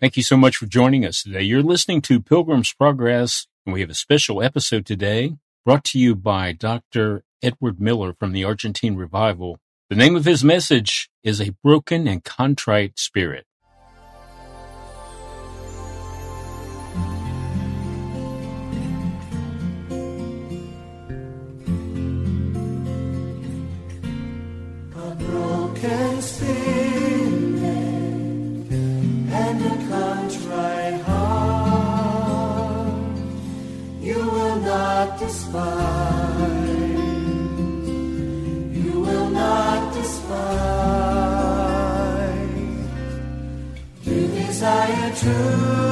Thank you so much for joining us today. You're listening to Pilgrim's Progress, and we have a special episode today brought to you by Dr. Edward Miller from the Argentine Revival. The name of his message is A Broken and Contrite Spirit. You will not despise. You desire truth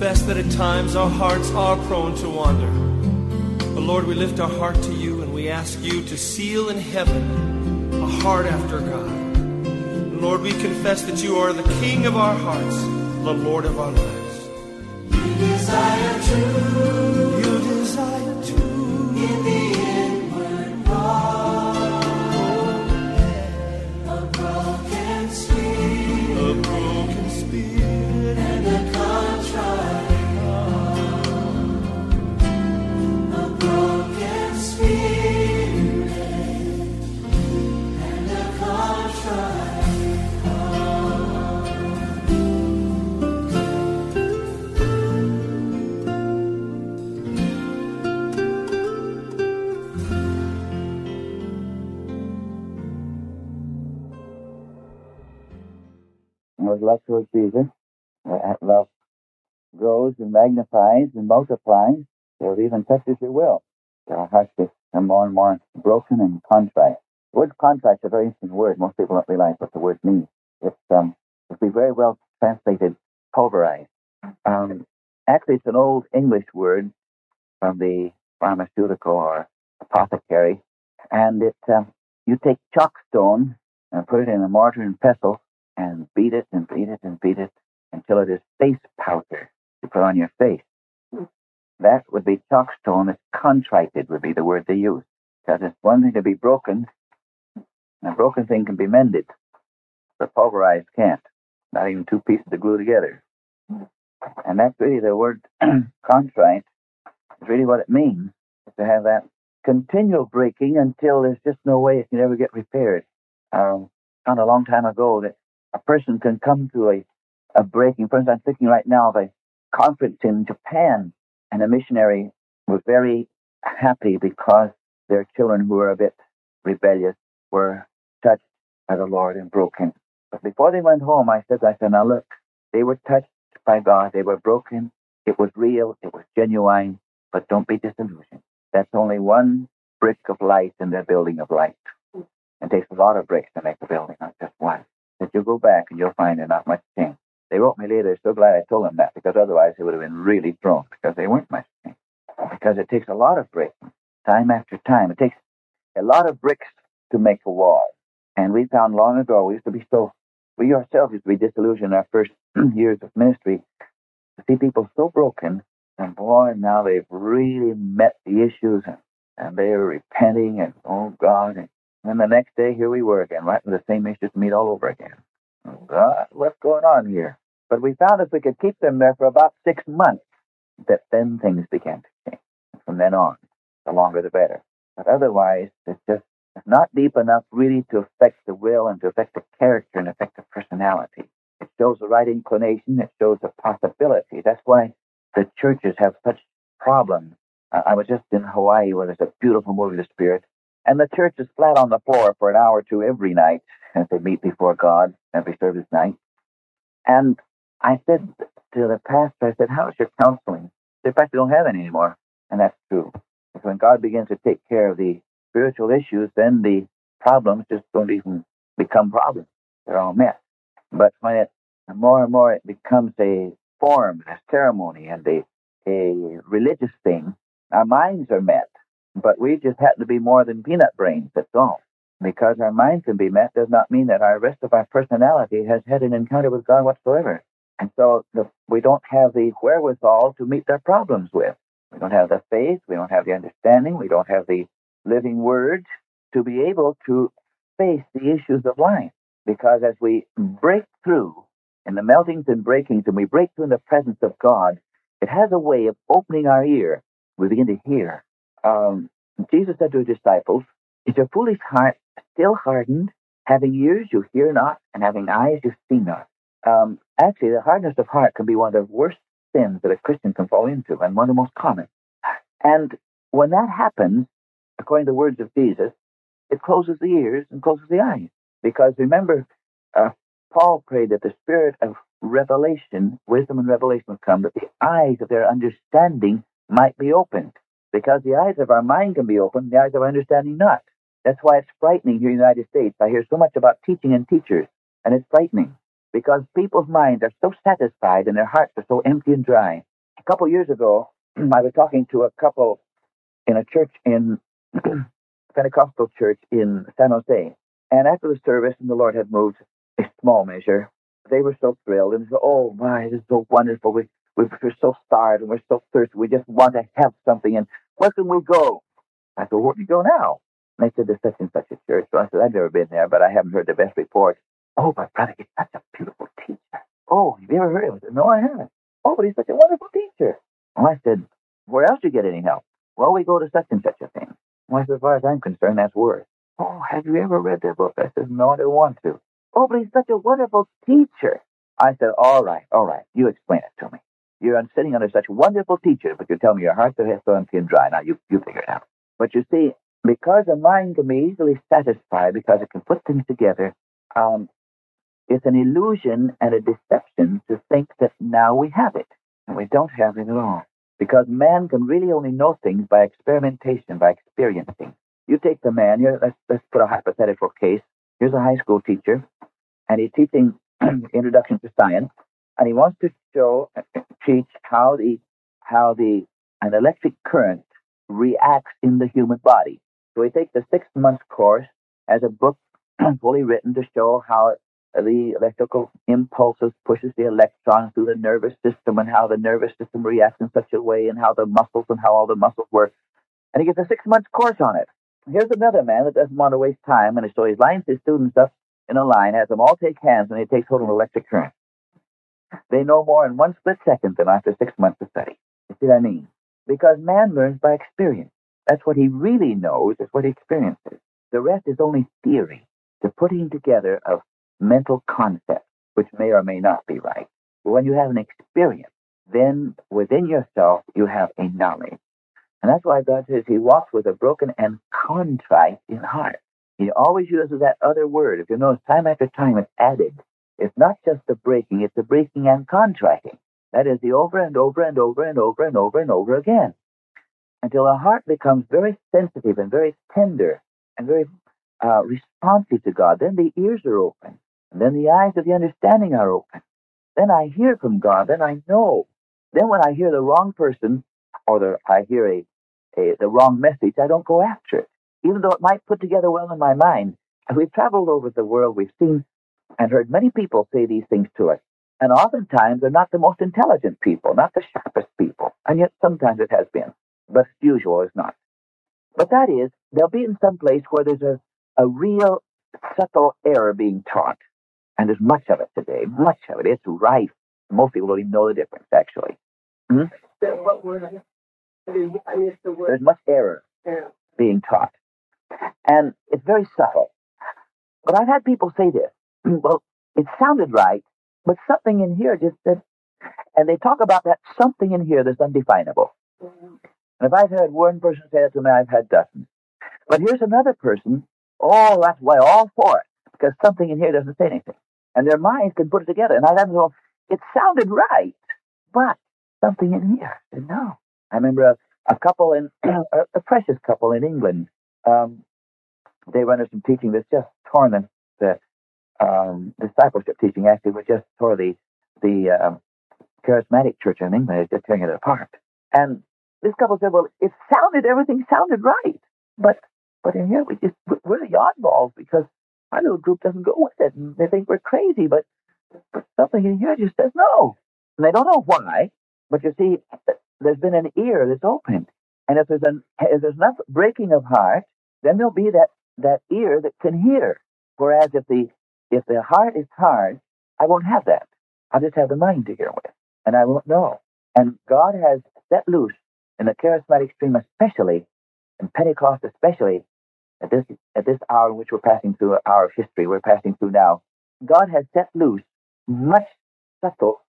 confess that at times our hearts are prone to wander. But Lord, we lift our heart to you and we ask you to seal in heaven a heart after God. Lord, we confess that you are the King of our hearts, the Lord of our lives. You desire truth. Towards Jesus. That love grows and magnifies and multiplies. It even touches your will. Our hearts become more and more broken and contrite. The word contrite is a very interesting word. Most people don't realize what the word means. It's um, it'd be very well translated pulverized. Um, actually, it's an old English word from the pharmaceutical or apothecary, and it uh, you take chalkstone and put it in a mortar and pestle and beat it and beat it and beat it until it is face powder to put on your face. That would be chalkstone. It's contrited would be the word they use. Because it's one thing to be broken, and a broken thing can be mended, but pulverized can't. Not even two pieces to glue together. And that's really the word contrite. Is really what it means to have that continual breaking until there's just no way it can ever get repaired. Um, found a long time ago that a person can come to a, a breaking. For instance, I'm thinking right now of a conference in Japan, and a missionary was very happy because their children who were a bit rebellious were touched by the Lord and broken. But before they went home, I said, I said, now look, they were touched by God. They were broken. It was real. It was genuine. But don't be disillusioned. That's only one brick of light in the building of light. It takes a lot of bricks to make a building, not just one. If you'll go back and you'll find there's not much change. They wrote me later, so glad I told them that, because otherwise they would have been really thrown, because they weren't much change. Because it takes a lot of breaking, time after time. It takes a lot of bricks to make a wall. And we found long ago, we used to be so, we ourselves used to be disillusioned in our first years of ministry, to see people so broken, and boy, now they've really met the issues, and, and they're repenting, and oh God, and and the next day, here we were again, right in the same issues meet all over again. Uh, what's going on here? But we found if we could keep them there for about six months, that then things began to change. From then on, the longer the better. But otherwise, it's just it's not deep enough really to affect the will and to affect the character and affect the personality. It shows the right inclination. It shows the possibility. That's why the churches have such problems. I was just in Hawaii where there's a beautiful movie, The Spirit, and the church is flat on the floor for an hour or two every night as they meet before God every service night. And I said to the pastor, I said, How's your counseling? They don't have any anymore. And that's true. Because when God begins to take care of the spiritual issues, then the problems just don't even become problems. They're all met. But when it more and more it becomes a form, a ceremony, and a, a religious thing, our minds are met but we just happen to be more than peanut brains, that's all. Because our mind can be met does not mean that our rest of our personality has had an encounter with God whatsoever. And so the, we don't have the wherewithal to meet their problems with. We don't have the faith, we don't have the understanding, we don't have the living word to be able to face the issues of life. Because as we break through in the meltings and breakings and we break through in the presence of God, it has a way of opening our ear. We begin to hear um, Jesus said to his disciples, Is your foolish heart still hardened? Having ears you hear not, and having eyes you see not. Um, actually, the hardness of heart can be one of the worst sins that a Christian can fall into, and one of the most common. And when that happens, according to the words of Jesus, it closes the ears and closes the eyes. Because remember, uh, Paul prayed that the spirit of revelation, wisdom and revelation would come, that the eyes of their understanding might be opened. Because the eyes of our mind can be opened, the eyes of our understanding not. That's why it's frightening here in the United States. I hear so much about teaching and teachers, and it's frightening because people's minds are so satisfied and their hearts are so empty and dry. A couple years ago, I was talking to a couple in a church in Pentecostal church in San Jose, and after the service, and the Lord had moved a small measure, they were so thrilled and said, "Oh my, this is so wonderful! We we're so starved and we're so thirsty. We just want to have something. And where can we go? I said, where do you go now? And they said, there's such and such a church. So I said, I've never been there, but I haven't heard the best reports. Oh, my brother, he's such a beautiful teacher. Oh, have you ever heard of him? I said, no, I haven't. Oh, but he's such a wonderful teacher. And I said, where else do you get any help? Well, we go to such and such a thing. Well, I said, as far as I'm concerned, that's worse. Oh, have you ever read that book? I said, no, I don't want to. Oh, but he's such a wonderful teacher. I said, all right, all right, you explain it to me. You're sitting under such wonderful teacher, but you tell me your heart's so empty and dry. Now you, you figure it out. But you see, because the mind can be easily satisfied, because it can put things together, um, It's an illusion and a deception to think that now we have it. And we don't have it at all. Because man can really only know things by experimentation, by experiencing. You take the man, let's, let's put a hypothetical case. Here's a high school teacher, and he's teaching Introduction to Science, and he wants to show, teach how the, how the, an electric current reacts in the human body. So he takes a six month course as a book fully written to show how the electrical impulses pushes the electrons through the nervous system and how the nervous system reacts in such a way and how the muscles and how all the muscles work. And he gets a six month course on it. Here's another man that doesn't want to waste time, and so he lines his students up in a line, has them all take hands, and he takes hold of an electric current. They know more in one split second than after six months of study. You see what I mean? Because man learns by experience. That's what he really knows, is what he experiences. The rest is only theory, the putting together of mental concepts, which may or may not be right. But when you have an experience, then within yourself you have a knowledge. And that's why God says he walks with a broken and contrite in heart. He always uses that other word. If you notice, time after time it's added. It's not just the breaking, it's the breaking and contracting. That is the over and over and over and over and over and over again. Until the heart becomes very sensitive and very tender and very uh, responsive to God. Then the ears are open. And then the eyes of the understanding are open. Then I hear from God. Then I know. Then when I hear the wrong person or the, I hear a, a, the wrong message, I don't go after it. Even though it might put together well in my mind. As we've traveled over the world, we've seen and heard many people say these things to us. And oftentimes they're not the most intelligent people, not the sharpest people. And yet sometimes it has been. But as usual, it's not. But that is, they'll be in some place where there's a, a real subtle error being taught. And there's much of it today, much of it. It's rife. Most people don't even know the difference, actually. Hmm? What word? I missed the word. There's much error Yeah. being taught. And it's very subtle. But I've had people say this. Well, it sounded right, but something in here just said, and they talk about that something in here that's undefinable. And if I've heard one person say that to me, I've had dozens. But here's another person, oh, that's why all for it, because something in here doesn't say anything. And their minds can put it together. And I to go, it sounded right, but something in here said no. I remember a, a couple in, a, precious couple in England. Um, they went into some teaching that's just torn them. the um, discipleship teaching actually was just tore the the um, charismatic church in England is just tearing it apart. And this couple said, "Well, it sounded everything sounded right, but but in here we just we're the oddballs because our little group doesn't go with it, and they think we're crazy, but, but something in here just says no, and they don't know why. But you see, there's been an ear that's opened, and if there's an if there's enough breaking of heart, then there'll be that that ear that can hear. Whereas if the if the heart is hard, I won't have that. I'll just have the mind to hear with, and I won't know. And God has set loose in the charismatic stream, especially in Pentecost, especially at this at this hour in which we're passing through an hour of history, we're passing through now. God has set loose much subtle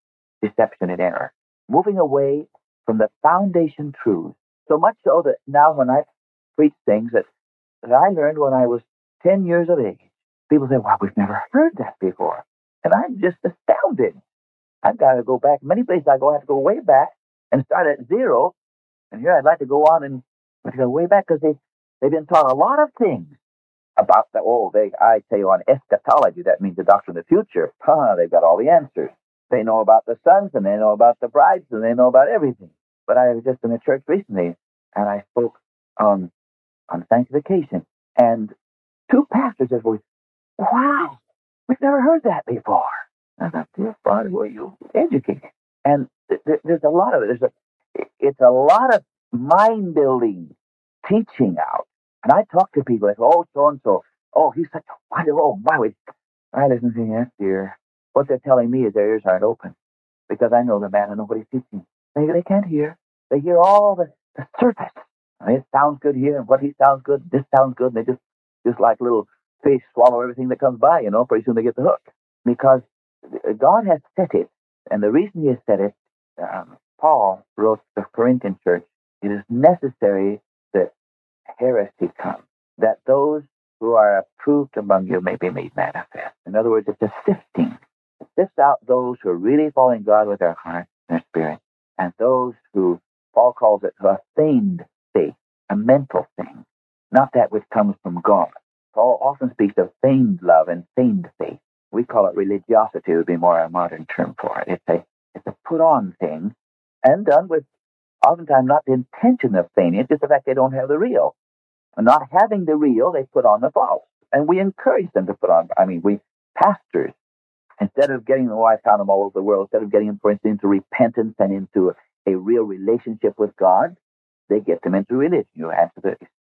deception and error, moving away from the foundation truths. So much so that now when I preach things that, that I learned when I was 10 years of age, people say, wow, we've never heard that before. And I'm just astounded. I've got to go back. Many places I go, I have to go way back and start at zero. And here I'd like to go on and to go way back because they, they've been taught a lot of things about the, oh, they, I tell you on eschatology, that means the doctrine of the future. Huh, they've got all the answers. They know about the sons and they know about the brides and they know about everything. But I was just in a church recently and I spoke on, on sanctification and two pastors said, well, wow, we've never heard that before. I thought, dear Father, were you educated? And th- th- there's a lot of it. There's a, it's a lot of mind building teaching out. And I talk to people like, oh, so and so. Oh, he's such a wonderful, oh, my. we- I listen to yes, dear. What they're telling me is their ears aren't open because I know the man and nobody's teaching. They, they can't hear. They hear all the, the surface. I mean, it sounds good here, and what he sounds good, this sounds good, and they just, just like little fish swallow everything that comes by, you know, pretty soon they get the hook. Because God has set it, and the reason he has set it, um, Paul wrote to the Corinthian church, it is necessary that heresy come, that those who are approved among you may be made manifest. In other words, it's a sifting. It sifts out those who are really following God with their heart and their spirit, and those who Paul calls it a feigned faith, a mental thing, not that which comes from God. Paul often speaks of feigned love and feigned faith. We call it religiosity would be more a modern term for it. It's a it's a put on thing and done with oftentimes not the intention of feigning, just the fact they don't have the real. And not having the real, they put on the false. And we encourage them to put on I mean we pastors, instead of getting oh I found them all over the world, instead of getting them, for instance, into repentance and into a, a real relationship with God, they get them into religion. You the you you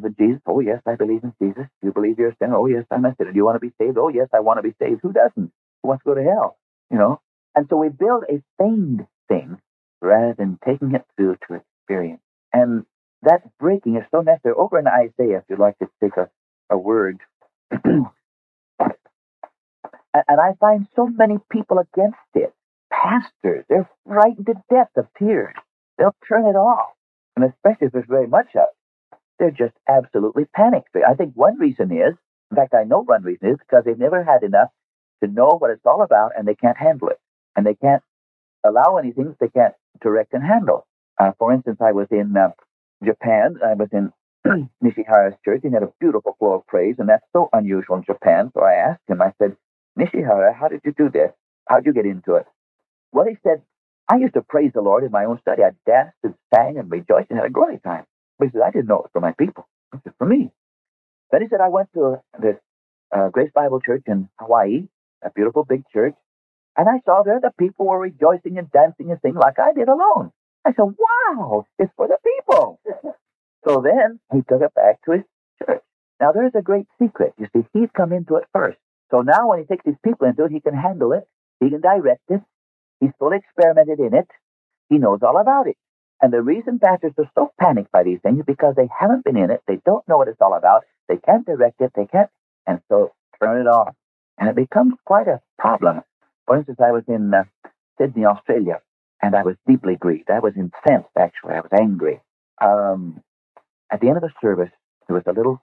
believe in Jesus? Oh, yes, I believe in Jesus. Do You believe you're a sinner? Oh, yes, I'm a sinner. Do you want to be saved? Oh, yes, I want to be saved. Who doesn't? Who wants to go to hell? You know? And so we build a feigned thing rather than taking it through to experience. And that breaking is so necessary. Over in Isaiah, if you'd like to take a, a word, and I find so many people against it. Pastors, they're frightened to death of tears. They'll turn it off. And especially if there's very much of it. They're just absolutely panicked. I think one reason is, in fact, I know one reason is because they've never had enough to know what it's all about and they can't handle it. And they can't allow anything they can't direct and handle. Uh, for instance, I was in uh, Japan. I was in Nishihara's church. He had a beautiful flow of praise, and that's so unusual in Japan. So I asked him, I said, Nishihara, how did you do this? How'd you get into it? Well, he said, I used to praise the Lord in my own study. I danced and sang and rejoiced and had a great time. But he said, I didn't know it was for my people. It was for me. Then he said, I went to this uh, Grace Bible Church in Hawaii, a beautiful big church, and I saw there the people were rejoicing and dancing and singing like I did alone. I said, wow, it's for the people. so then he took it back to his church. Now there's a great secret. You see, he's come into it first. So now when he takes these people into it, he can handle it. He can direct it. He's fully experimented in it. He knows all about it. And the reason pastors are so panicked by these things is because they haven't been in it. They don't know what it's all about. They can't direct it. They can't. And so turn it off. And it becomes quite a problem. For instance, I was in uh, Sydney, Australia, and I was deeply grieved. I was incensed, actually. I was angry. Um, at the end of the service, there was a little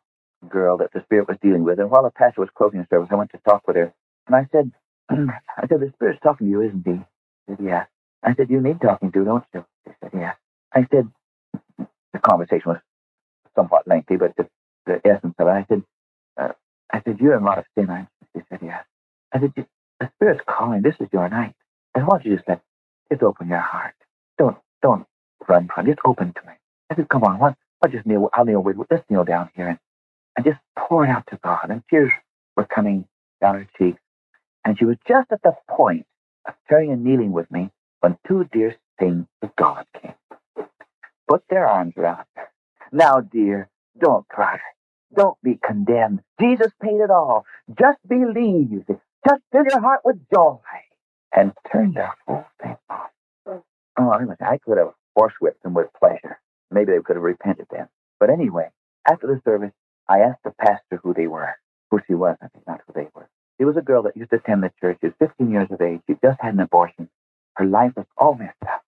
girl that the Spirit was dealing with. And while the pastor was closing the service, I went to talk with her. And I said, I said, the Spirit's talking to you, isn't he? She said, yeah. I said, you need talking to, don't you? Said, yeah. I said, the conversation was somewhat lengthy, but the, the essence of it, I said, uh, I said, you're in a lot of sin, you? She said, yes. I said, the Spirit's calling. This is your night. And why don't you just let, just open your heart. Don't, don't run from it. Just open to me. I said, come on, why, I'll just kneel, I'll kneel with, let's kneel down here and, and just pour it out to God. And tears were coming down her cheeks. And she was just at the point of turning and kneeling with me when two dear things of God came put their arms around her. Now, dear, don't cry. Don't be condemned. Jesus paid it all. Just believe. Just fill your heart with joy and turn the whole thing off. Oh, I could have horsewhipped them with pleasure. Maybe they could have repented then. But anyway, after the service, I asked the pastor who they were, who she was, I think, not who they were. She was a girl that used to attend the church. She was 15 years of age. She just had an abortion. Her life was all messed up.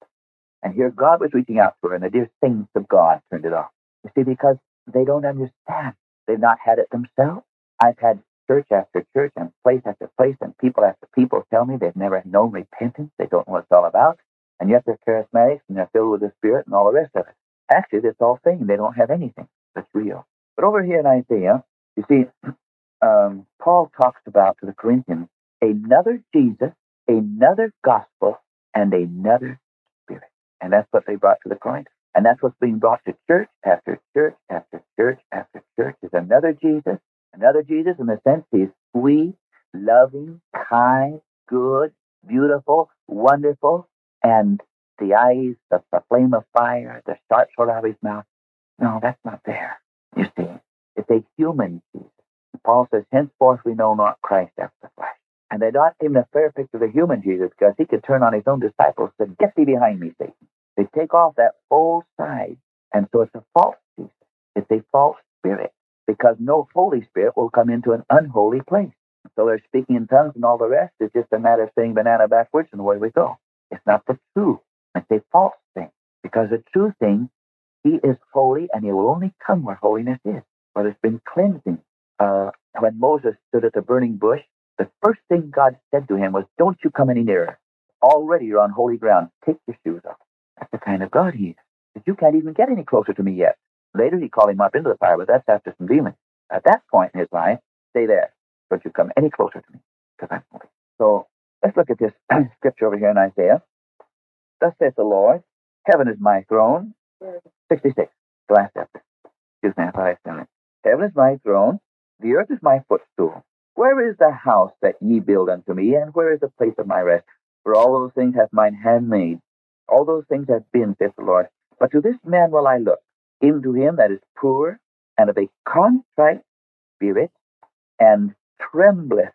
And here God was reaching out to her, and the dear saints of God turned it off. You see, because they don't understand. They've not had it themselves. I've had church after church and place after place and people after people tell me they've never known repentance. They don't know what it's all about. And yet they're charismatics and they're filled with the Spirit and all the rest of it. Actually, that's all fake. They don't have anything that's real. But over here in Isaiah, you see, um, Paul talks about to the Corinthians another Jesus, another gospel, and another and that's what they brought to the Corinthians. And that's what's being brought to church after church after church after church is another Jesus, another Jesus in the sense he's sweet, loving, kind, good, beautiful, wonderful, and the eyes, the, the flame of fire, the sharp sword out of his mouth. No, that's not there. You see, it's a human Jesus. Paul says, henceforth we know not Christ after the flesh. And they're not even a fair picture of the human Jesus because he could turn on his own disciples and say, Get thee behind me, Satan. They take off that full side. And so it's a false Jesus. It's a false spirit because no Holy Spirit will come into an unholy place. So they're speaking in tongues and all the rest. It's just a matter of saying banana backwards and away we go. It's not the true. It's a false thing because the true thing, he is holy and he will only come where holiness is. where there's been cleansing. Uh, when Moses stood at the burning bush, the first thing God said to him was, Don't you come any nearer. Already you're on holy ground. Take your shoes off. That's the kind of God he is. But you can't even get any closer to me yet. Later he called him up into the fire, but that's after some dealing. At that point in his life, stay there. Don't you come any closer to me, because I'm holy. So let's look at this scripture over here in Isaiah. Thus saith the Lord, Heaven is my throne. 66, the last chapter. Excuse me, I thought I said it. Heaven is my throne, the earth is my footstool. Where is the house that ye build unto me, and where is the place of my rest? For all those things hath mine hand made. All those things have been, saith the Lord. But to this man will I look, into him that is poor and of a contrite spirit, and trembleth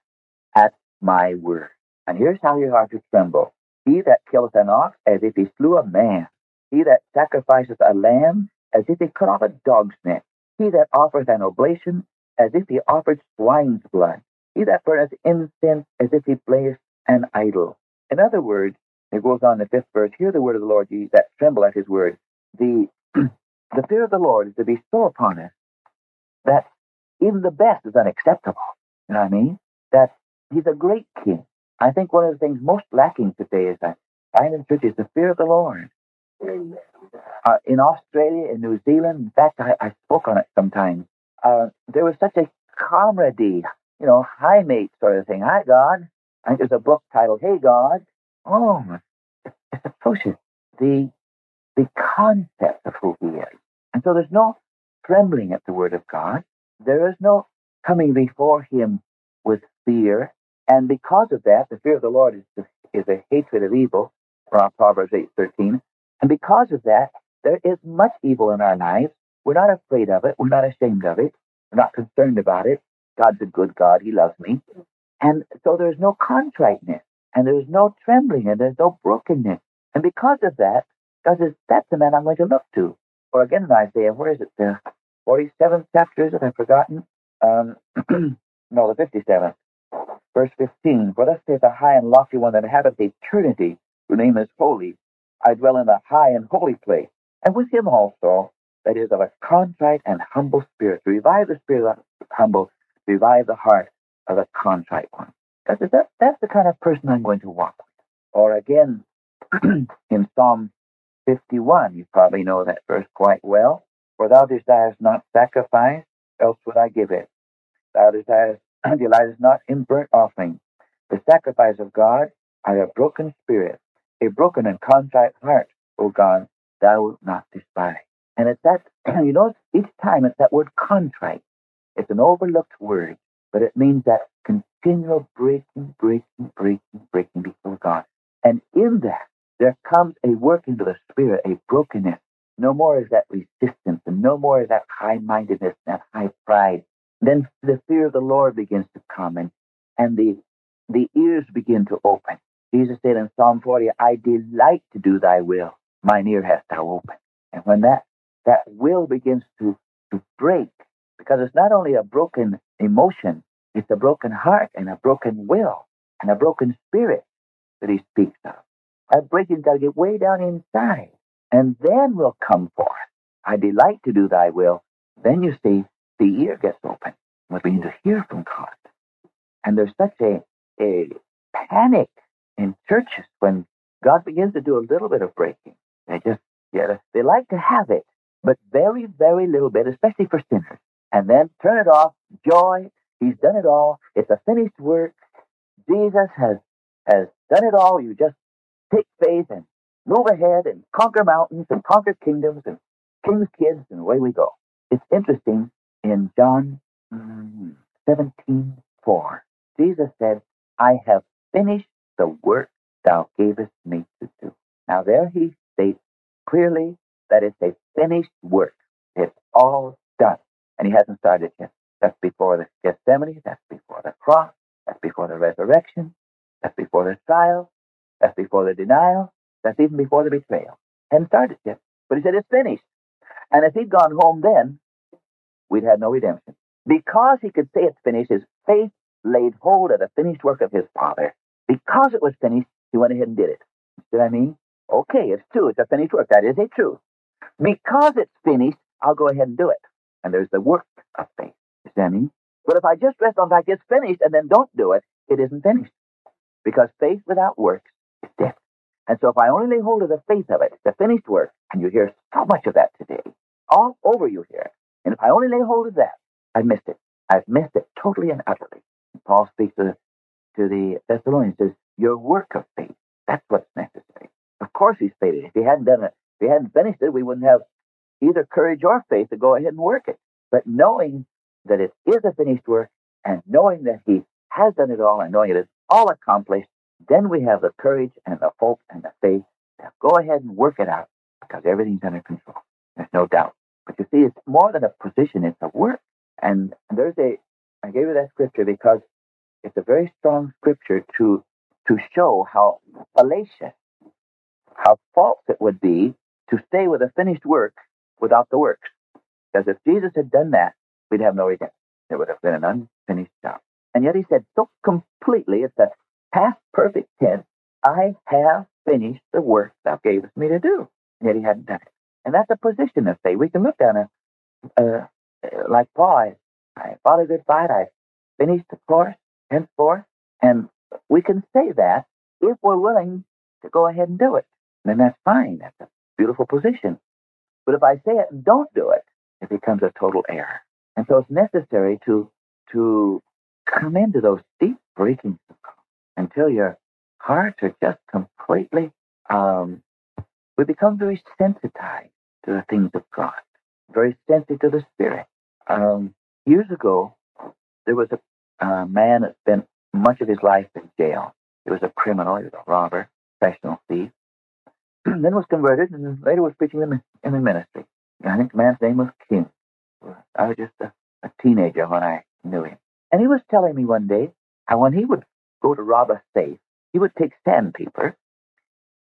at my word. And here's how you are to tremble. He that killeth an ox as if he slew a man. He that sacrificeth a lamb as if he cut off a dog's neck. He that offereth an oblation as if he offered swine's blood. He that burneth incense as if he blazed an idol. In other words, it goes on in the fifth verse, hear the word of the Lord, ye that tremble at his word. The, the fear of the Lord is to be so upon us that even the best is unacceptable. You know what I mean? That he's a great king. I think one of the things most lacking today is that find in church is the fear of the Lord. Uh, in Australia, in New Zealand, in fact, I, I spoke on it sometimes. Uh, there was such a camaraderie, you know, hi mate sort of thing. Hi God. I think there's a book titled Hey God. Oh, it's, it's atrocious. The the concept of who He is, and so there's no trembling at the Word of God. There is no coming before Him with fear, and because of that, the fear of the Lord is is a hatred of evil. From Proverbs eight thirteen, and because of that, there is much evil in our lives. We're not afraid of it. We're not ashamed of it. We're not concerned about it. God's a good God. He loves me. And so there's no contriteness, and there's no trembling, and there's no brokenness. And because of that, God says, that's the man I'm going to look to. Or again in Isaiah, where is it? The 47th chapter, is it? I've forgotten. Um, no, the 57th. Verse 15. For thus saith the high and lofty one that inhabiteth eternity, whose name is holy. I dwell in the high and holy place, and with him also that is of a contrite and humble spirit, to revive the spirit of humble, revive the heart of a contrite one. That's, that, that's the kind of person I'm going to walk with. Or again, in Psalm 51, you probably know that verse quite well. For thou desirest not sacrifice, else would I give it. Thou desirest, delightest not in burnt offering. The sacrifice of God are a broken spirit, a broken and contrite heart, O God, thou wilt not despise. And it's that, you know, each time it's that word contrite. It's an overlooked word, but it means that continual breaking, breaking, breaking, breaking before God. And in that, there comes a work into the spirit, a brokenness. No more is that resistance, and no more is that high mindedness, that high pride. Then the fear of the Lord begins to come, and, and the, the ears begin to open. Jesus said in Psalm 40, I delight to do thy will. Mine ear hast thou opened. And when that, that will begins to, to break, because it's not only a broken emotion, it's a broken heart and a broken will and a broken spirit that he speaks of. That breaking's got to get way down inside, and then will come forth. I delight to do thy will. Then you see the ear gets open. We begin to hear from God. And there's such a, a panic in churches when God begins to do a little bit of breaking. They just, yeah, they like to have it, but very, very little bit, especially for sinners. And then turn it off. Joy. He's done it all. It's a finished work. Jesus has has done it all. You just take faith and move ahead and conquer mountains and conquer kingdoms and king's kids, and away we go. It's interesting in John mm, 17 4. Jesus said, I have finished the work thou gavest me to do. Now, there he states clearly that it's a finished work. It's all. And he hasn't started yet. That's before the Gethsemane. That's before the cross. That's before the resurrection. That's before the trial. That's before the denial. That's even before the betrayal. Hadn't started yet. But he said it's finished. And if he'd gone home then, we'd had no redemption. Because he could say it's finished, his faith laid hold of the finished work of his Father. Because it was finished, he went ahead and did it. See what I mean? Okay, it's true. It's a finished work. That is a truth. Because it's finished, I'll go ahead and do it. And there's the work of faith. You see what I mean? But if I just rest on the fact it's finished and then don't do it, it isn't finished. Because faith without works is dead. And so if I only lay hold of the faith of it, the finished work, and you hear so much of that today, all over you hear. And if I only lay hold of that, I've missed it. I've missed it totally and utterly. Paul speaks to the, to the Thessalonians, says, your work of faith, that's what's necessary. Of course he's faithful. If he hadn't done it, if he hadn't finished it, we wouldn't have either courage or faith to go ahead and work it. But knowing that it is a finished work and knowing that he has done it all and knowing it is all accomplished, then we have the courage and the hope and the faith to go ahead and work it out because everything's under control. There's no doubt. But you see, it's more than a position, it's a work. And there's a, I gave you that scripture because it's a very strong scripture to, to show how fallacious, how false it would be to stay with a finished work without the works. Because if Jesus had done that, we'd have no redemption. It would have been an unfinished job. And yet he said so completely, it's a past perfect tense, I have finished the work thou gavest me to do. And yet he hadn't done it. And that's a position of faith. We can look down a, uh, like Paul, I, I fought a good fight, I finished the course, henceforth, and we can say that if we're willing to go ahead and do it. Then that's fine. That's a beautiful position. But if I say it and don't do it, it becomes a total error. And so it's necessary to to come into those deep breathing until your hearts are just completely um, we become very sensitized to the things of God, very sensitive to the Spirit. Um, years ago, there was a uh, man that spent much of his life in jail. He was a criminal, he was a robber, professional thief. then was converted and later was preaching in the, in the ministry. I think the man's name was King. I was just a, a teenager when I knew him. And he was telling me one day how when he would go to rob a safe, he would take sandpaper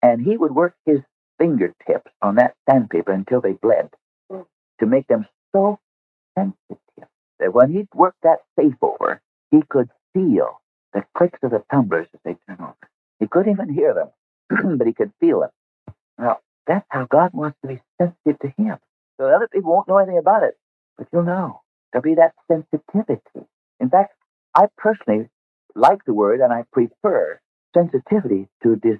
and he would work his fingertips on that sandpaper until they bled to make them so sensitive that when he worked that safe over, he could feel the clicks of the tumblers as they turn over. He couldn't even hear them, but he could feel them. Well, that's how God wants to be sensitive to him. So other people won't know anything about it, but you'll know. There'll be that sensitivity. In fact, I personally like the word and I prefer sensitivity to dis,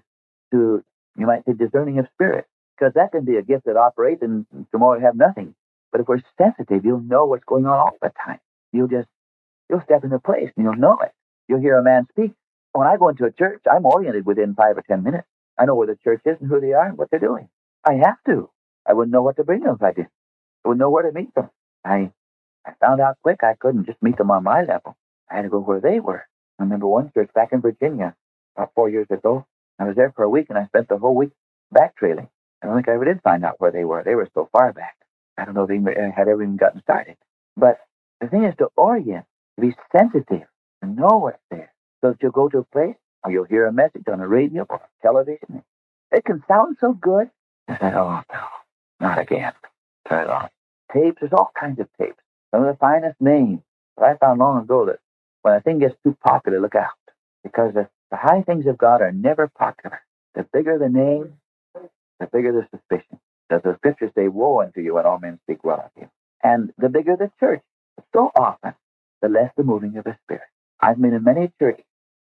to you might say discerning of spirit because that can be a gift that operates and tomorrow you have nothing. But if we're sensitive, you'll know what's going on all the time. You'll just you'll step into place and you'll know it. You'll hear a man speak. When I go into a church, I'm oriented within five or ten minutes. I know where the church is and who they are and what they're doing. I have to. I wouldn't know what to bring them if I didn't. I wouldn't know where to meet them. I I found out quick I couldn't just meet them on my level. I had to go where they were. I remember one church back in Virginia about four years ago. I was there for a week and I spent the whole week back trailing. I don't think I ever did find out where they were. They were so far back. I don't know if they had ever even gotten started. But the thing is to orient, to be sensitive, to know what's there. So that you'll go to a place or you'll hear a message on the radio or television. It can sound so good. I said, oh, no, not again. Turn it on. Tapes, there's all kinds of tapes. Some of the finest names. But I found long ago that when a thing gets too popular, look out. Because the, the high things of God are never popular. The bigger the name, the bigger the suspicion. Does the scriptures say, Woe unto you when all men speak well of you? And the bigger the church, so often, the less the moving of the Spirit. I've been in many churches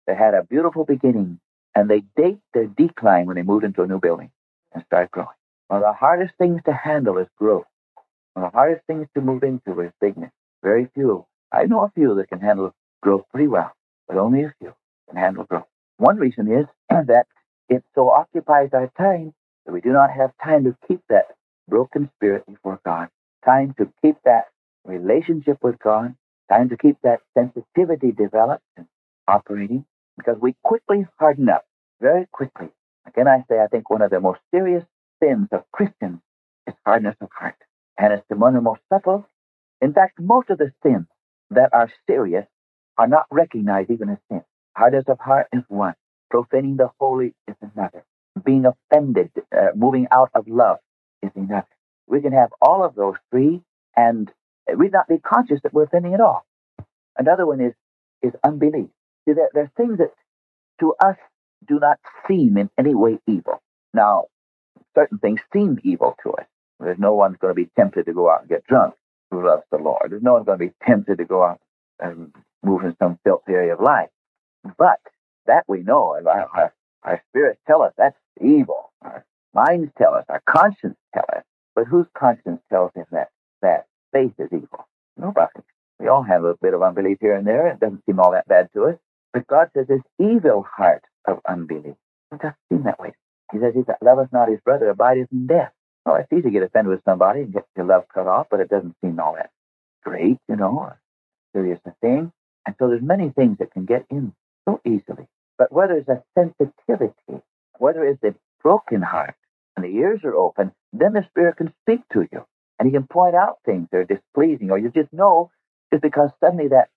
that had a beautiful beginning, and they date their decline when they moved into a new building and start growing. One of the hardest things to handle is growth. One of the hardest things to move into is bigness. Very few. I know a few that can handle growth pretty well, but only a few can handle growth. One reason is that it so occupies our time that we do not have time to keep that broken spirit before God, time to keep that relationship with God, time to keep that sensitivity developed and operating, because we quickly harden up, very quickly. Again, I say I think one of the most serious sins of Christians is hardness of heart. And it's one of the most subtle. In fact, most of the sins that are serious are not recognized even as sins. Hardness of heart is one. Profaning the holy is another. Being offended, uh, moving out of love is another. We can have all of those three and we not be conscious that we're offending at all. Another one is, is unbelief. See, there, there are things that to us do not seem in any way evil. Now, certain things seem evil to us. There's no one's going to be tempted to go out and get drunk. who loves the Lord. There's no one going to be tempted to go out and move in some filthy area of life. But that we know, and our, our, our spirits tell us that's evil. Our minds tell us, our conscience tell us. But whose conscience tells him that that faith is evil? Nobody. We all have a bit of unbelief here and there. It doesn't seem all that bad to us. But God says this evil heart of unbelief. It doesn't seem that way. He says, He that loveth not his brother abideth in death. Well, it's easy to get offended with somebody and get your love cut off, but it doesn't seem all that great, you know, or serious a thing. And so there's many things that can get in so easily. But whether it's a sensitivity, whether it's a broken heart, and the ears are open, then the Spirit can speak to you. And he can point out things that are displeasing, or you just know just because suddenly that,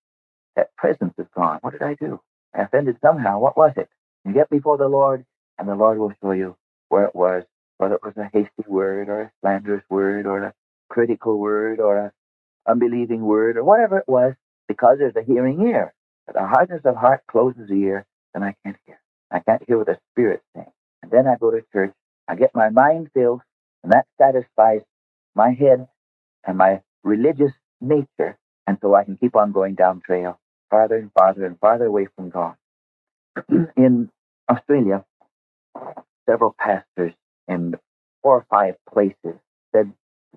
that presence is gone. What did I do? I offended somehow. What was it? You get before the Lord, and the Lord will show you where it was, whether it was a hasty word, or a slanderous word, or a critical word, or a unbelieving word, or whatever it was, because there's a hearing ear. But the hardness of heart closes the ear, then I can't hear. I can't hear what the Spirit's saying. And then I go to church, I get my mind filled, and that satisfies my head and my religious nature, and so I can keep on going down trail, farther and farther and farther away from God. in Australia, several pastors in four or five places said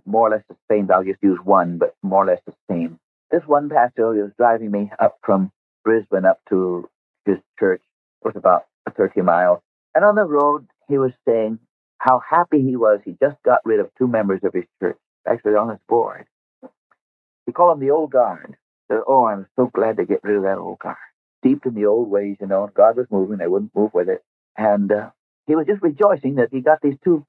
more or less the same. I'll just use one, but more or less the same. This one pastor was driving me up from Brisbane up to his church. It was about 30 miles. And on the road, he was saying how happy he was. He just got rid of two members of his church, actually on his board. He called them the old guard. Said, Oh, I'm so glad to get rid of that old guard. Steeped in the old ways, you know, God was moving, they wouldn't move with it. And uh, he was just rejoicing that he got these two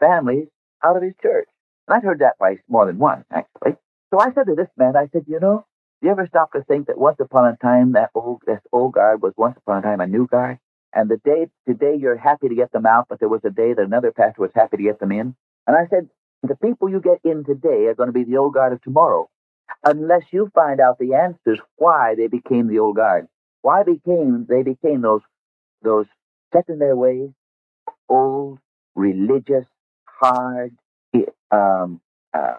families out of his church. And I'd heard that twice, more than once, actually. So I said to this man, I said, you know, do you ever stop to think that once upon a time that old this old guard was once upon a time a new guard? And the day today you're happy to get them out, but there was a day that another pastor was happy to get them in. And I said, the people you get in today are going to be the old guard of tomorrow, unless you find out the answers why they became the old guard. Why became they became those those set in their ways, old, religious, hard um, uh,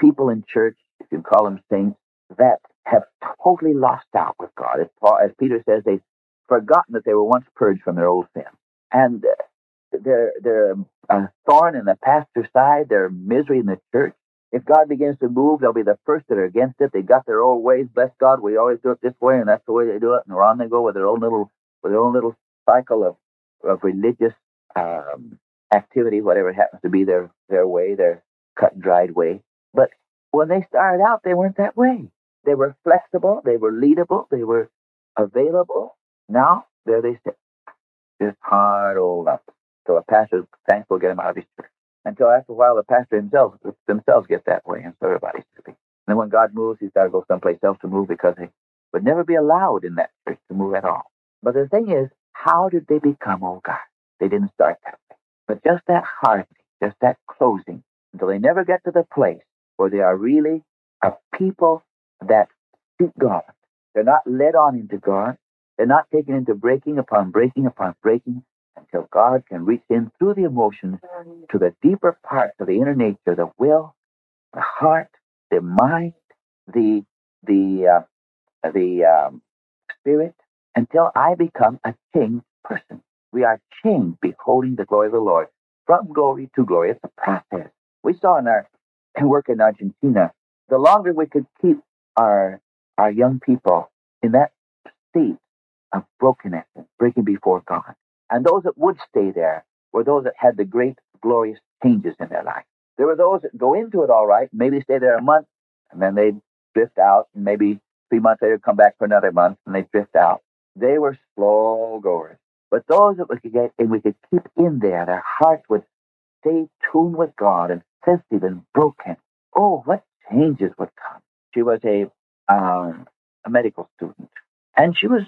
people in church, you call them saints, that have totally lost out with God. As, Paul, as Peter says, they've forgotten that they were once purged from their old sin. And uh, they're, they're a thorn in the pastor's side, they're misery in the church. If God begins to move, they'll be the first that are against it. They've got their old ways. Bless God, we always do it this way, and that's the way they do it. And on they go with their own little, with their own little cycle of, of religious um, activity, whatever happens to be their, their way, their cut and dried way. But when they started out, they weren't that way. They were flexible, they were leadable, they were available. Now, there they sit. Just hard old up. So a pastor, thankful, get him out of his church. Until after a while, the pastor himself themselves get that way, and so everybody's should. And then when God moves, he's got to go someplace else to move because he would never be allowed in that church to move at all. But the thing is, how did they become old God? They didn't start that way. But just that hardening, just that closing, until they never get to the place where they are really a people that seek God. They're not led on into God. They're not taken into breaking upon breaking upon breaking until God can reach in through the emotions to the deeper parts of the inner nature, the will, the heart, the mind, the the uh, the um, spirit, until I become a changed person. We are changed, beholding the glory of the Lord from glory to glory. It's a process. We saw in our work in Argentina, the longer we could keep our our young people in that state of brokenness and breaking before God. And those that would stay there were those that had the great glorious changes in their life. There were those that go into it all right, maybe stay there a month, and then they'd drift out, and maybe three months later come back for another month, and they'd drift out. They were slow goers. But those that we could get and we could keep in there, their hearts would stay tuned with God and sensitive and broken. Oh, what changes would come. She was a um, a medical student, and she was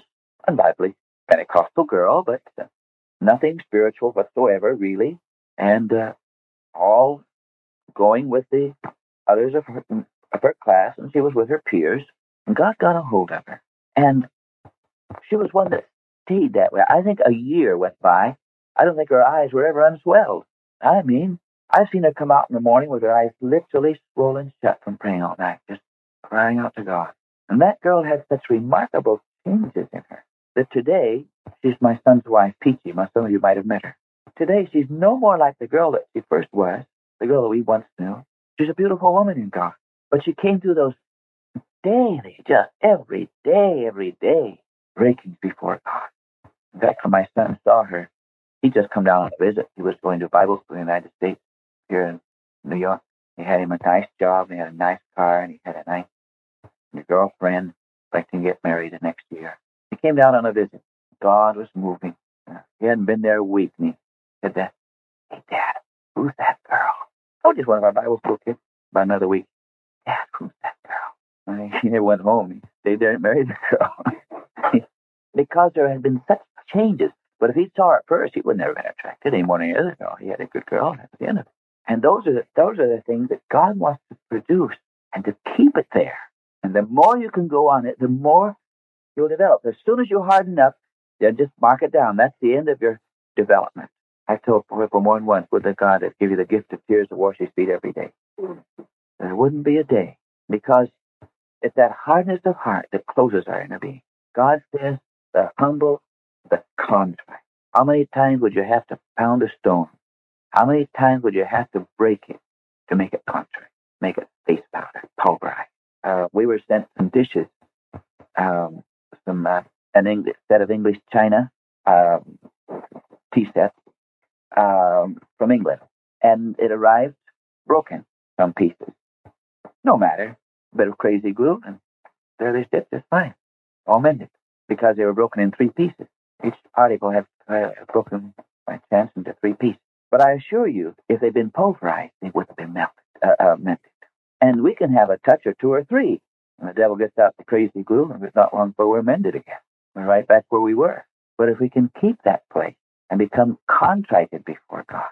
undoubtedly Pentecostal girl, but uh, nothing spiritual whatsoever, really, and uh, all going with the others of her, of her class, and she was with her peers, and God got a hold of her, and she was one that stayed that way. I think a year went by. I don't think her eyes were ever unswelled. I mean, I've seen her come out in the morning with her eyes literally swollen shut from praying all night, just crying out to God. And that girl had such remarkable changes in her that today she's my son's wife, Peachy. Some of you might have met her. Today she's no more like the girl that she first was, the girl that we once knew. She's a beautiful woman in God. But she came through those daily, just every day, every day, breakings before God. In fact, when my son saw her, he just come down on a visit. He was going to Bible school in the United States here in New York. He had him a nice job, he had a nice car, and he had a nice girlfriend expecting to get married the next year. He came down on a visit. God was moving. He hadn't been there a week, and he said that, Hey, Dad, who's that girl? Oh, just one of our Bible school kids. About another week. Dad, who's that girl? And he went home. He stayed there and married the girl. because there had been such changes. But if he saw her at first, he would never have been attracted any more than any other girl. He had a good girl at the end of it. And those are the, those are the things that God wants to produce and to keep it there. And the more you can go on it, the more you'll develop. As soon as you harden up, then just mark it down. That's the end of your development. I told people more than once, would the God that give you the gift of tears to wash his feet every day? There wouldn't be a day because it's that hardness of heart that closes our inner being. God says, the humble, the contrite. How many times would you have to pound a stone? How many times would you have to break it to make it contrite, make it face powder, pulverized? Uh, we were sent some dishes, um, some uh, an English set of English china um, tea sets um, from England, and it arrived broken, some pieces. No matter, bit of crazy glue, and there they sit just fine, all mended, because they were broken in three pieces. Each particle had uh, broken by chance into three pieces. But I assure you, if they'd been pulverized, they would have been melted, uh, uh, mended. And we can have a touch or two or three, and the devil gets out the crazy glue, and it's not long before we're mended again. We're right back where we were. But if we can keep that place and become contrited before God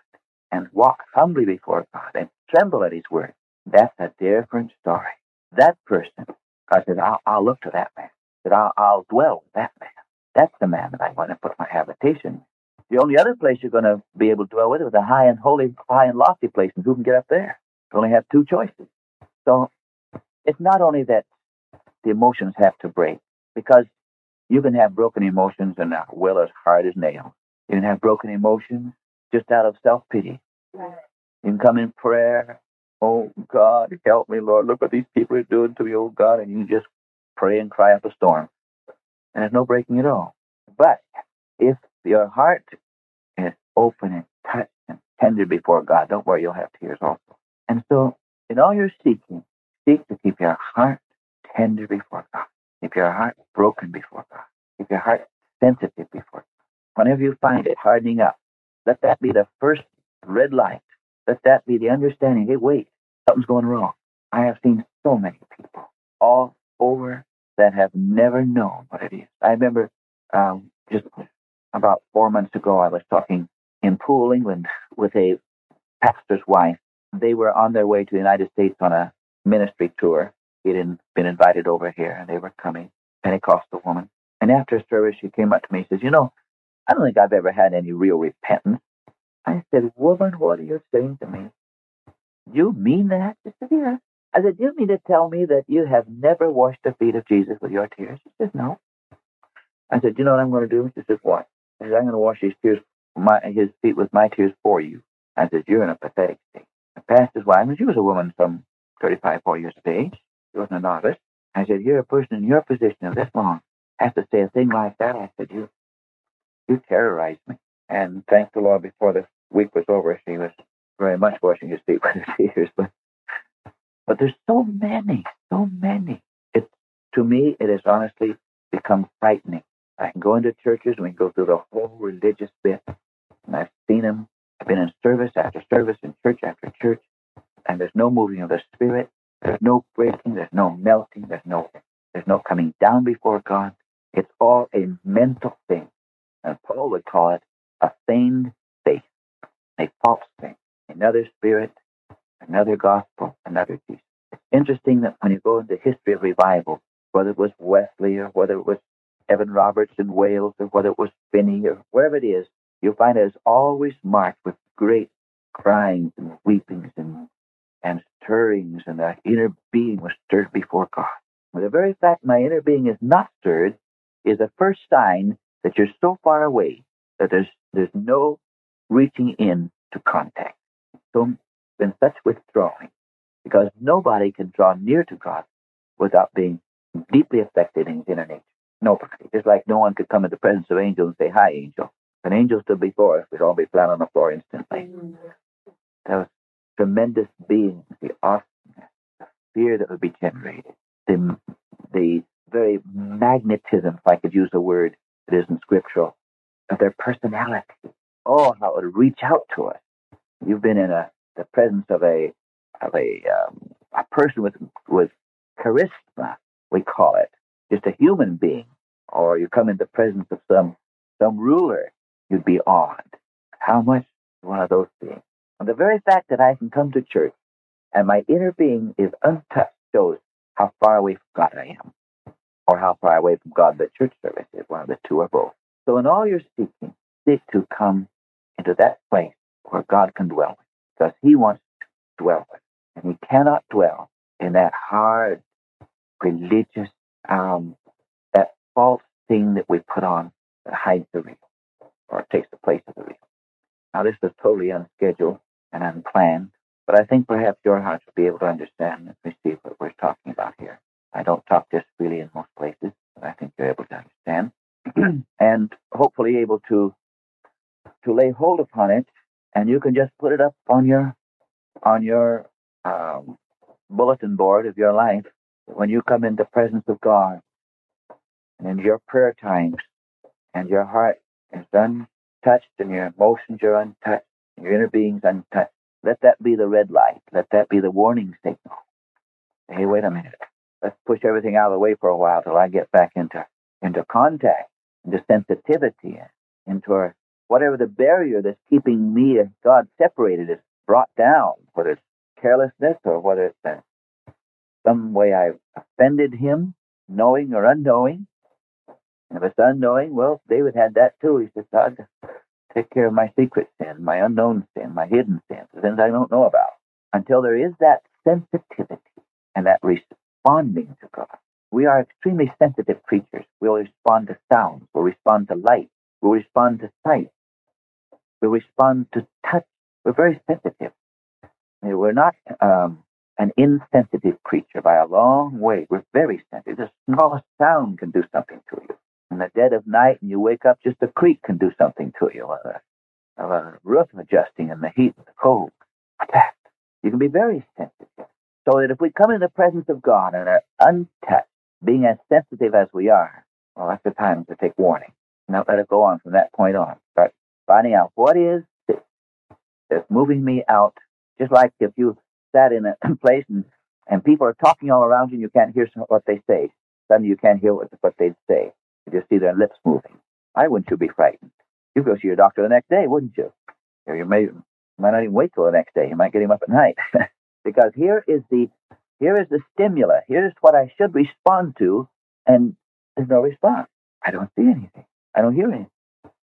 and walk humbly before God and tremble at His word, that's a different story. That person, God said, I'll, I'll look to that man. That I'll, I'll dwell with that man. That's the man that I want to put my habitation. The only other place you're going to be able to dwell with is a high and holy, high and lofty place, and who can get up there? You only have two choices. So it's not only that the emotions have to break, because you can have broken emotions and will as hard as nails. You can have broken emotions just out of self pity. You can come in prayer. Oh God, help me, Lord. Look what these people are doing to me, oh God. And you just pray and cry up a storm. And there's no breaking at all. But if your heart is open and touched and tender before God, don't worry, you'll have tears also. And so, in all your seeking, seek to keep your heart tender before God. if your heart broken before God. if your heart sensitive before God. Whenever you find it hardening up, let that be the first red light. Let that be the understanding. Hey, wait, something's going wrong. I have seen so many people all over that have never known what it is. I remember um, just about four months ago, I was talking in Poole, England, with a pastor's wife. They were on their way to the United States on a ministry tour. He'd been invited over here, and they were coming. Pentecostal woman. And after service, she came up to me and says, "You know, I don't think I've ever had any real repentance." I said, "Woman, what are you saying to me? You mean that?" She said, "Yeah." I said, "You mean to tell me that you have never washed the feet of Jesus with your tears?" She said, "No." I said, "You know what I'm going to do?" She said, "What?" I said, "I'm going to wash his tears, my, his feet with my tears for you." I said, "You're in a pathetic state." The pastor's wife, and she was a woman some 35, 40 years of age. She wasn't a novice. I said, "You're a person in your position of this long has to say a thing like that." I said, "You, you terrorized me." And thank the Lord, before the week was over, she was very much washing his feet with her tears. But, but there's so many, so many. It to me, it has honestly become frightening. I can go into churches and we can go through the whole religious bit, and I've seen them. I've been in service after service, in church after church, and there's no moving of the spirit. There's no breaking. There's no melting. There's no there's no coming down before God. It's all a mental thing. And Paul would call it a feigned faith, a false faith, another spirit, another gospel, another Jesus. It's interesting that when you go into history of revival, whether it was Wesley or whether it was Evan Roberts in Wales or whether it was Finney or wherever it is, you'll find it is always marked with great cryings and weepings and, and stirrings, and that inner being was stirred before God. The very fact my inner being is not stirred is the first sign that you're so far away that there's there's no reaching in to contact. So been such withdrawing because nobody can draw near to God without being deeply affected in his inner nature. Nobody. Just like no one could come in the presence of angels and say, Hi, angel. If an angel stood before us, we'd all be flat on the floor instantly. Mm-hmm. Those tremendous beings, the awesomeness, the fear that would be generated, the, the very magnetism, if I could use a word that isn't scriptural, of their personality. Oh, how it would reach out to us. You've been in a the presence of a of a um, a person with with charisma, we call it, just a human being, or you come in the presence of some some ruler, you'd be awed. How much one of those beings? And the very fact that I can come to church and my inner being is untouched shows how far away from God I am, or how far away from God the church service is. One of the two or both. So in all your seeking, seek to come into that place where God can dwell because He wants to dwell with, and He cannot dwell in that hard, religious, um, that false thing that we put on that hides the real, or takes the place of the real. Now this is totally unscheduled and unplanned, but I think perhaps your hearts will be able to understand and receive what we're talking about here. I don't talk this freely in most places, but I think you're able to understand. and hopefully able to to lay hold upon it, and you can just put it up on your on your um, bulletin board of your life when you come in the presence of God and in your prayer times, and your heart is untouched, and your emotions are untouched, and your inner being's untouched. Let that be the red light. Let that be the warning signal. Hey, wait a minute. Let's push everything out of the way for a while till I get back into into contact into sensitivity, into our, whatever the barrier that's keeping me and God separated is brought down, whether it's carelessness or whether it's some way I've offended him, knowing or unknowing. And if it's unknowing, well, David had that too. He said, God, take care of my secret sin, my unknown sin, my hidden sins, the sins I don't know about. Until there is that sensitivity and that responding to God. We are extremely sensitive creatures. We'll respond to sounds. We'll respond to light. We'll respond to sight. We'll respond to touch. We're very sensitive. We're not um, an insensitive creature by a long way. We're very sensitive. The smallest sound can do something to you. In the dead of night, and you wake up, just a creak can do something to you. A, a roof adjusting in the heat and the cold. That. You can be very sensitive. So that if we come in the presence of God and are untouched, being as sensitive as we are, well, that's the time to take warning. Not let it go on from that point on. Start finding out what is that's moving me out. Just like if you sat in a place and, and people are talking all around you and you can't hear what they say. Suddenly you can't hear what, what they'd say. You just see their lips moving. Why wouldn't you be frightened? You'd go see your doctor the next day, wouldn't you? You may, might not even wait till the next day. You might get him up at night. because here is the here is the stimulus. Here's what I should respond to, and there's no response. I don't see anything. I don't hear anything.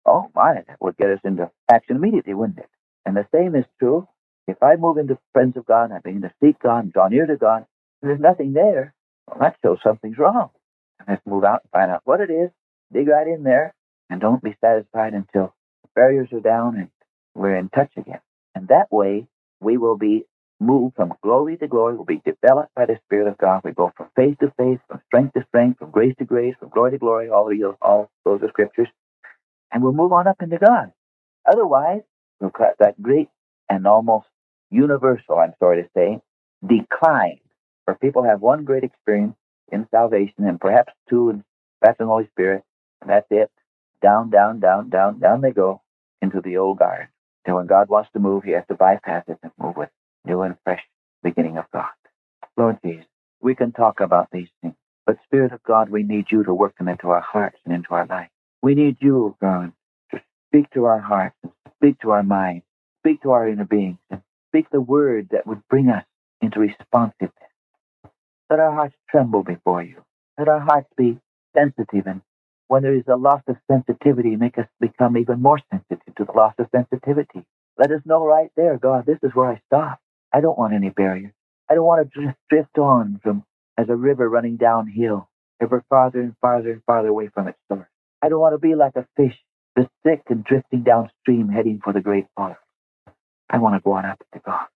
Oh my, that would get us into action immediately, wouldn't it? And the same is true if I move into friends of God, I begin to seek God, draw near to God, and there's nothing there. Well, that shows something's wrong. And let's move out and find out what it is. Dig right in there, and don't be satisfied until the barriers are down and we're in touch again. And that way, we will be moved from glory to glory, We'll be developed by the Spirit of God. We go from faith to faith, from strength to strength, from grace to grace, from glory to glory. All of all those are scriptures, and we'll move on up into God. Otherwise, we'll cut that great and almost universal, I'm sorry to say, decline, where people have one great experience in salvation and perhaps two in baptism the Holy Spirit, and that's it. Down, down, down, down, down they go into the old garden. And when God wants to move, he has to bypass it and move with new and fresh beginning of God. Lord Jesus, we can talk about these things, but Spirit of God, we need you to work them into our hearts and into our life. We need you, God, to speak to our hearts and speak to our minds, speak to our inner beings, and speak the word that would bring us into responsiveness. Let our hearts tremble before you. Let our hearts be sensitive, and when there is a loss of sensitivity, make us become even more sensitive to the loss of sensitivity. Let us know right there, God, this is where I stop. I don't want any barrier. I don't want to drift, on from as a river running downhill, ever farther and farther and farther away from its source. I don't want to be like a fish that's sick and drifting downstream heading for the great falls. I want to go on up to God.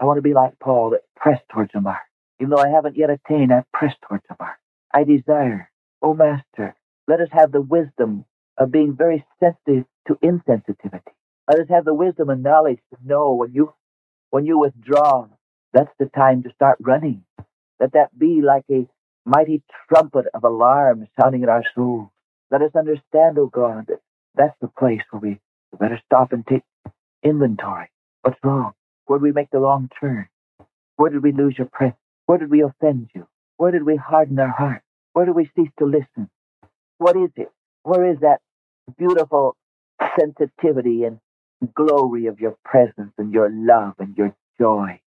I want to be like Paul that pressed towards the mark. Even though I haven't yet attained, I press towards the mark. I desire, O Master, let us have the wisdom of being very sensitive to insensitivity. Let us have the wisdom and knowledge to know when you when you withdraw, that's the time to start running. Let that be like a mighty trumpet of alarm sounding in our souls. Let us understand, O God, that that's the place where we better stop and take inventory. What's wrong? Where did we make the wrong turn? Where did we lose your presence? Where did we offend you? Where did we harden our heart? Where did we cease to listen? What is it? Where is that beautiful sensitivity and glory of your presence and your love and your joy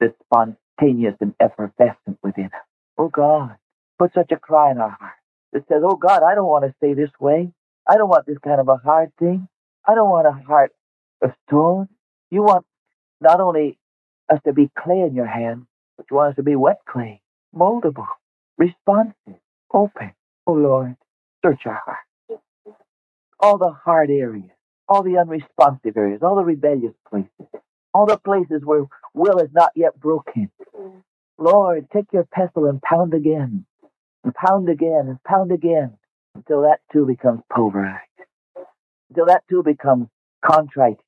that's spontaneous and effervescent within us? Oh God, put such a cry in our heart that says, Oh God, I don't want to stay this way. I don't want this kind of a hard thing. I don't want a heart of stone. You want not only us to be clay in your hand, want us to be wet clay, moldable, responsive, open. Oh Lord, search our heart. All the hard areas, all the unresponsive areas, all the rebellious places, all the places where will is not yet broken. Lord, take your pestle and pound again, and pound again, and pound again, until that too becomes pulverized, until that too becomes contrite,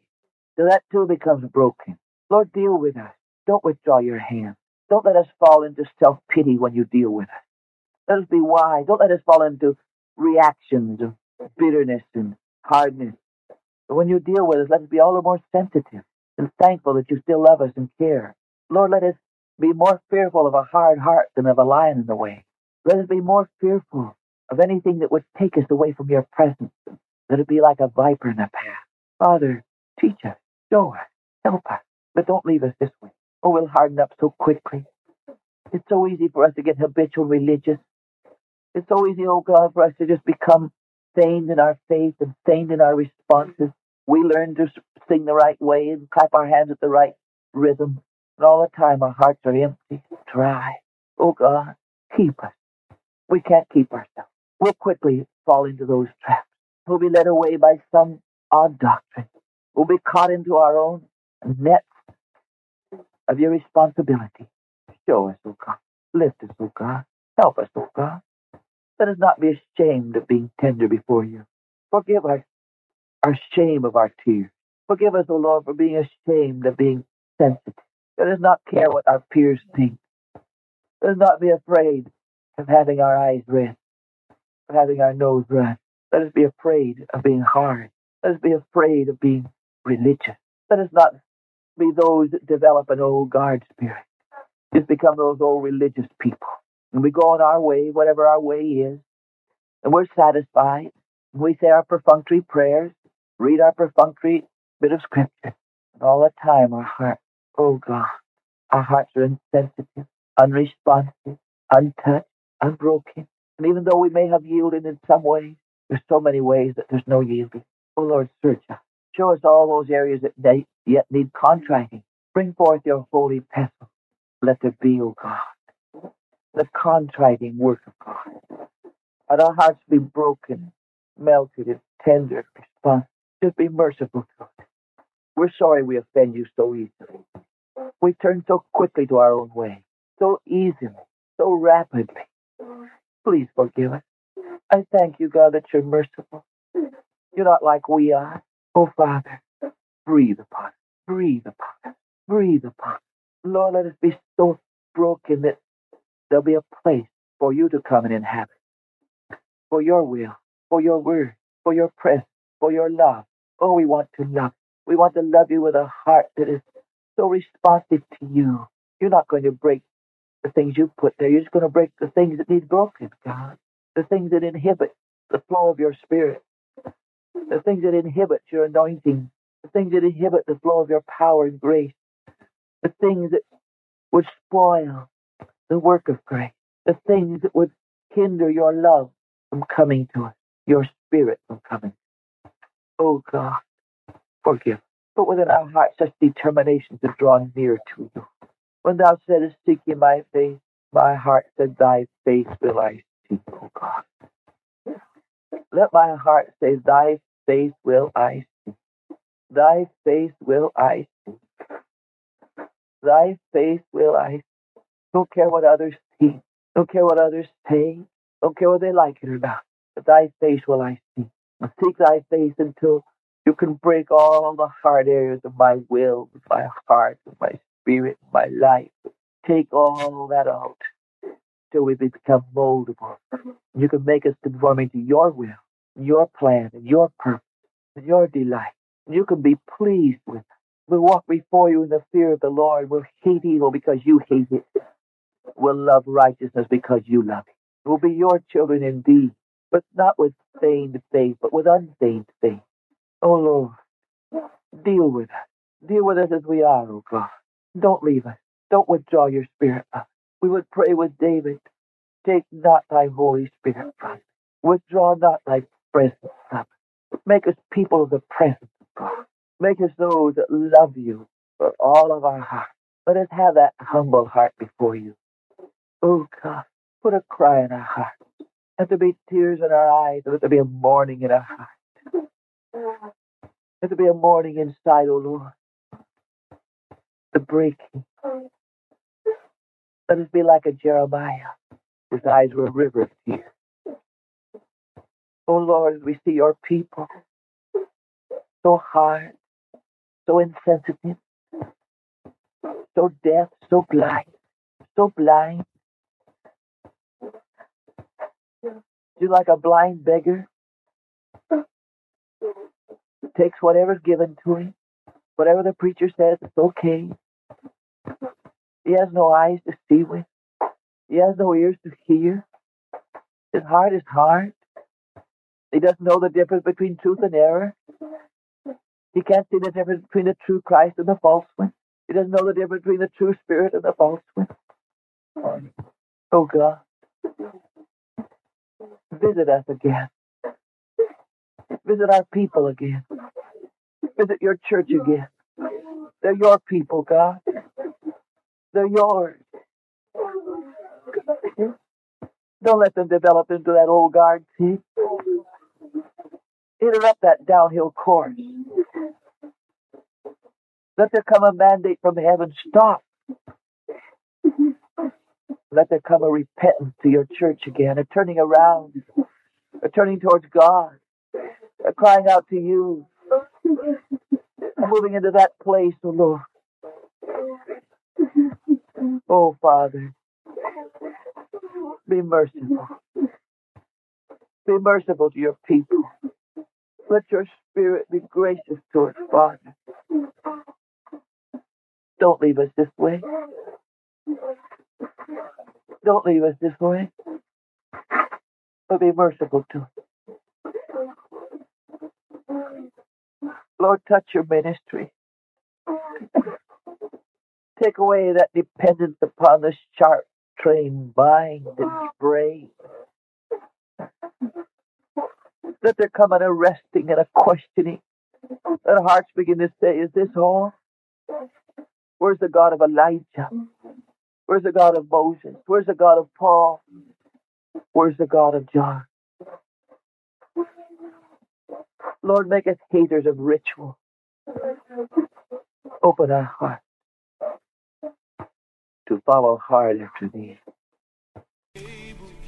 until that too becomes broken. Lord, deal with us. Don't withdraw your hand. Don't let us fall into self pity when you deal with us. Let us be wise. Don't let us fall into reactions of bitterness and hardness. But when you deal with us, let us be all the more sensitive and thankful that you still love us and care. Lord, let us be more fearful of a hard heart than of a lion in the way. Let us be more fearful of anything that would take us away from your presence. Let it be like a viper in a path. Father, teach us, show us, help us, but don't leave us this way. Oh, we'll harden up so quickly. It's so easy for us to get habitual religious. It's so easy, oh God, for us to just become feigned in our faith and feigned in our responses. We learn to sing the right way and clap our hands at the right rhythm. And all the time our hearts are empty, dry. Oh God, keep us. We can't keep ourselves. We'll quickly fall into those traps. We'll be led away by some odd doctrine. We'll be caught into our own nets of your responsibility. Show us, oh God. Lift us, oh God. Help us, oh God. Let us not be ashamed of being tender before you. Forgive us our shame of our tears. Forgive us, O Lord, for being ashamed of being sensitive. Let us not care what our peers think. Let us not be afraid of having our eyes red, of having our nose run. Let us be afraid of being hard. Let us be afraid of being religious. Let us not be those that develop an old guard spirit. Just become those old religious people. And we go on our way, whatever our way is, and we're satisfied. We say our perfunctory prayers, read our perfunctory bit of scripture, and all the time our heart, oh God, our hearts are insensitive, unresponsive, untouched, unbroken. And even though we may have yielded in some ways, there's so many ways that there's no yielding. Oh Lord, search us. Show us all those areas that they yet need contriting. Bring forth your holy pestle. Let there be, O God, the contriting work of God. Let our hearts be broken, melted, and tender response. Just be merciful to us. We're sorry we offend you so easily. We turn so quickly to our own way, so easily, so rapidly. Please forgive us. I thank you, God, that you're merciful. You're not like we are. Oh, Father, breathe upon us. Breathe upon us. Breathe upon us. Lord, let us be so broken that there'll be a place for you to come and inhabit. For your will, for your word, for your presence, for your love. Oh, we want to love. We want to love you with a heart that is so responsive to you. You're not going to break the things you put there. You're just going to break the things that need broken, God. The things that inhibit the flow of your spirit. The things that inhibit your anointing. The things that inhibit the flow of your power and grace. The things that would spoil the work of grace. The things that would hinder your love from coming to us. Your spirit from coming. Oh God, forgive. Put within our hearts such determination to draw near to you. When thou saidst, Seek ye my face, my heart said, Thy face will I seek, O God. Let my heart say, Thy face will I see. Thy face will I see. Thy face will I seek. Don't care what others see. Don't care what others say. Don't care whether they like it or not. But thy face will I seek. Seek thy face until you can break all the hard areas of my will, my heart, my spirit, my life. Take all that out till we become moldable. You can make us conforming to your will, your plan, and your purpose, and your delight. You can be pleased with us. We'll walk before you in the fear of the Lord. We'll hate evil because you hate it. We'll love righteousness because you love it. We'll be your children indeed, but not with feigned faith, but with unfeigned faith. Oh Lord, deal with us. Deal with us as we are, oh God. Don't leave us. Don't withdraw your spirit us. We would pray with David. Take not thy Holy Spirit from us. Withdraw not thy presence from us. Make us people of the presence of God. Make us those that love you with all of our heart. Let us have that humble heart before you. Oh God, put a cry in our heart. Let there be tears in our eyes. Let there be a mourning in our heart. Let there be a mourning inside, O Lord. The breaking. Let us be like a Jeremiah, whose eyes were a river. Oh Lord, we see your people so hard, so insensitive, so deaf, so blind, so blind. You like a blind beggar takes whatever's given to him, whatever the preacher says, it's okay. He has no eyes to see with. He has no ears to hear. His heart is hard. He doesn't know the difference between truth and error. He can't see the difference between the true Christ and the false one. He doesn't know the difference between the true spirit and the false one. Oh God, visit us again. Visit our people again. Visit your church again. They're your people, God. They're yours. Don't let them develop into that old guard see? Interrupt that downhill course. Let there come a mandate from heaven. Stop. Let there come a repentance to your church again, a turning around, a turning towards God, a crying out to you, moving into that place, oh Lord. Oh Father, be merciful. Be merciful to your people. Let your spirit be gracious to us, Father. Don't leave us this way. Don't leave us this way. But be merciful to us. Lord, touch your ministry. Take away that dependence upon the sharp trained mind and brain. Let there come an arresting and a questioning. Let hearts begin to say, Is this all? Where's the God of Elijah? Where's the God of Moses? Where's the God of Paul? Where's the God of John? Lord, make us haters of ritual. Open our hearts to follow hard after thee.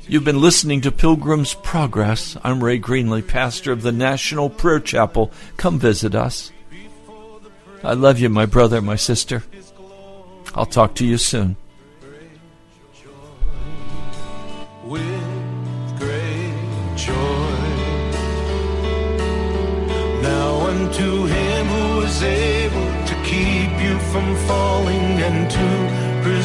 You've been listening to Pilgrim's Progress. I'm Ray Greenley, pastor of the National Prayer Chapel. Come visit us. I love you, my brother, my sister. I'll talk to you soon. with great joy. Now unto him who is able to keep you from falling and to